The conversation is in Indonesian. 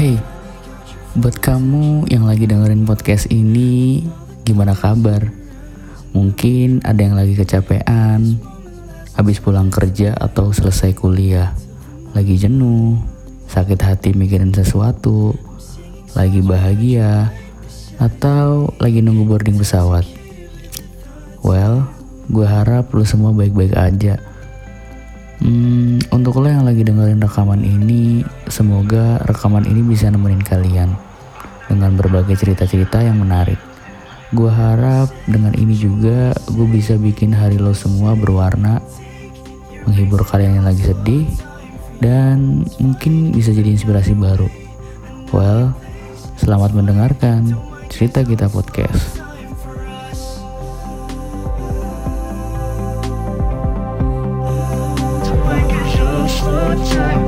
Buat kamu yang lagi dengerin podcast ini, gimana kabar? Mungkin ada yang lagi kecapean, habis pulang kerja atau selesai kuliah, lagi jenuh, sakit hati mikirin sesuatu, lagi bahagia, atau lagi nunggu boarding pesawat. Well, gue harap lo semua baik-baik aja. Untuk lo yang lagi dengerin rekaman ini, semoga rekaman ini bisa nemenin kalian dengan berbagai cerita-cerita yang menarik. Gue harap dengan ini juga gue bisa bikin hari lo semua berwarna, menghibur kalian yang lagi sedih, dan mungkin bisa jadi inspirasi baru. Well, selamat mendengarkan cerita kita podcast. torture